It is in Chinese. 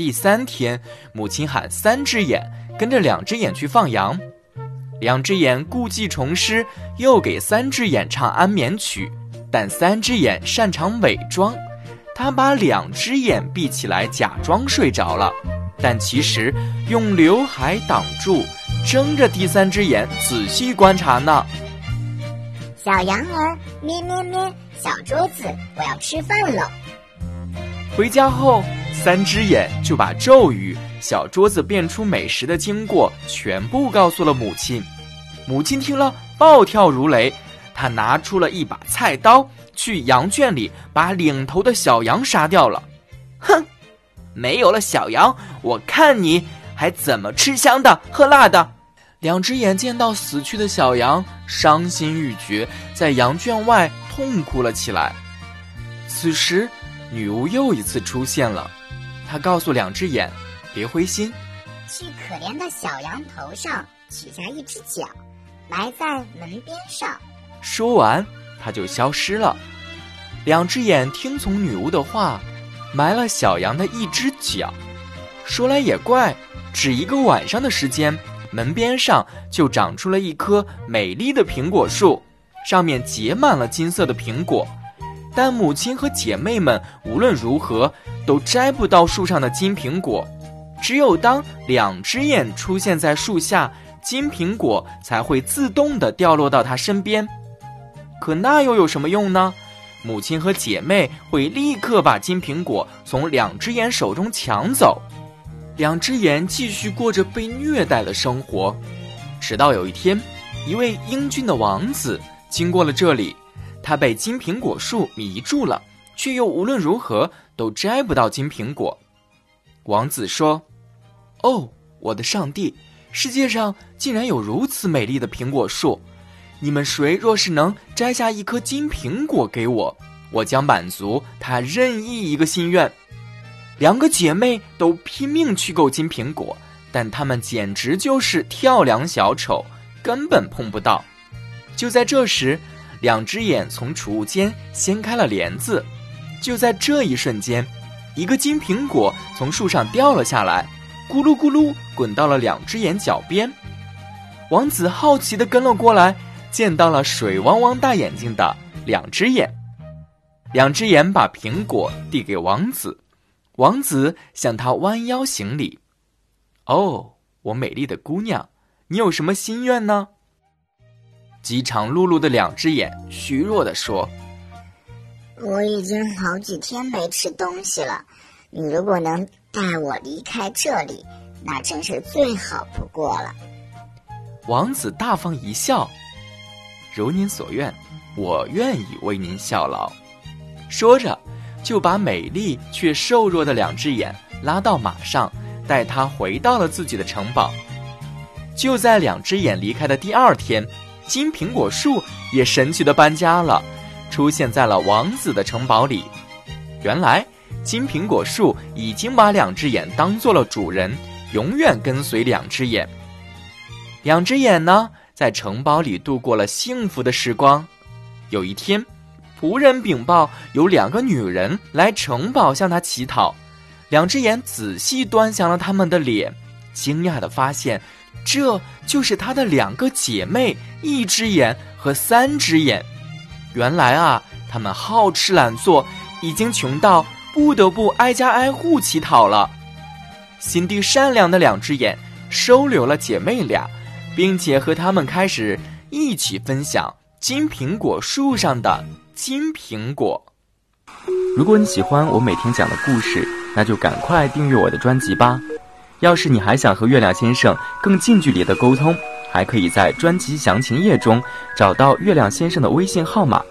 第三天，母亲喊三只眼跟着两只眼去放羊。两只眼故技重施，又给三只眼唱安眠曲。但三只眼擅长伪装，他把两只眼闭起来，假装睡着了，但其实用刘海挡住，睁着第三只眼仔细观察呢。小羊儿咩咩咩，小桌子，我要吃饭了。回家后，三只眼就把咒语、小桌子变出美食的经过全部告诉了母亲。母亲听了，暴跳如雷。他拿出了一把菜刀，去羊圈里把领头的小羊杀掉了。哼，没有了小羊，我看你还怎么吃香的喝辣的？两只眼见到死去的小羊，伤心欲绝，在羊圈外痛哭了起来。此时，女巫又一次出现了，她告诉两只眼：“别灰心，去可怜的小羊头上取下一只脚，埋在门边上。”说完，他就消失了。两只眼听从女巫的话，埋了小羊的一只脚。说来也怪，只一个晚上的时间。门边上就长出了一棵美丽的苹果树，上面结满了金色的苹果。但母亲和姐妹们无论如何都摘不到树上的金苹果，只有当两只眼出现在树下，金苹果才会自动的掉落到他身边。可那又有什么用呢？母亲和姐妹会立刻把金苹果从两只眼手中抢走。两只眼继续过着被虐待的生活，直到有一天，一位英俊的王子经过了这里，他被金苹果树迷住了，却又无论如何都摘不到金苹果。王子说：“哦，我的上帝，世界上竟然有如此美丽的苹果树！你们谁若是能摘下一颗金苹果给我，我将满足他任意一个心愿。”两个姐妹都拼命去够金苹果，但她们简直就是跳梁小丑，根本碰不到。就在这时，两只眼从储物间掀开了帘子。就在这一瞬间，一个金苹果从树上掉了下来，咕噜咕噜滚到了两只眼脚边。王子好奇地跟了过来，见到了水汪汪大眼睛的两只眼。两只眼把苹果递给王子。王子向他弯腰行礼。哦，我美丽的姑娘，你有什么心愿呢？饥肠辘辘的两只眼虚弱地说：“我已经好几天没吃东西了。你如果能带我离开这里，那真是最好不过了。”王子大方一笑：“如您所愿，我愿意为您效劳。”说着。就把美丽却瘦弱的两只眼拉到马上，带他回到了自己的城堡。就在两只眼离开的第二天，金苹果树也神奇的搬家了，出现在了王子的城堡里。原来，金苹果树已经把两只眼当做了主人，永远跟随两只眼。两只眼呢，在城堡里度过了幸福的时光。有一天。仆人禀报，有两个女人来城堡向他乞讨。两只眼仔细端详了他们的脸，惊讶的发现，这就是他的两个姐妹——一只眼和三只眼。原来啊，他们好吃懒做，已经穷到不得不挨家挨户乞讨了。心地善良的两只眼收留了姐妹俩，并且和他们开始一起分享金苹果树上的。金苹果。如果你喜欢我每天讲的故事，那就赶快订阅我的专辑吧。要是你还想和月亮先生更近距离的沟通，还可以在专辑详情页中找到月亮先生的微信号码。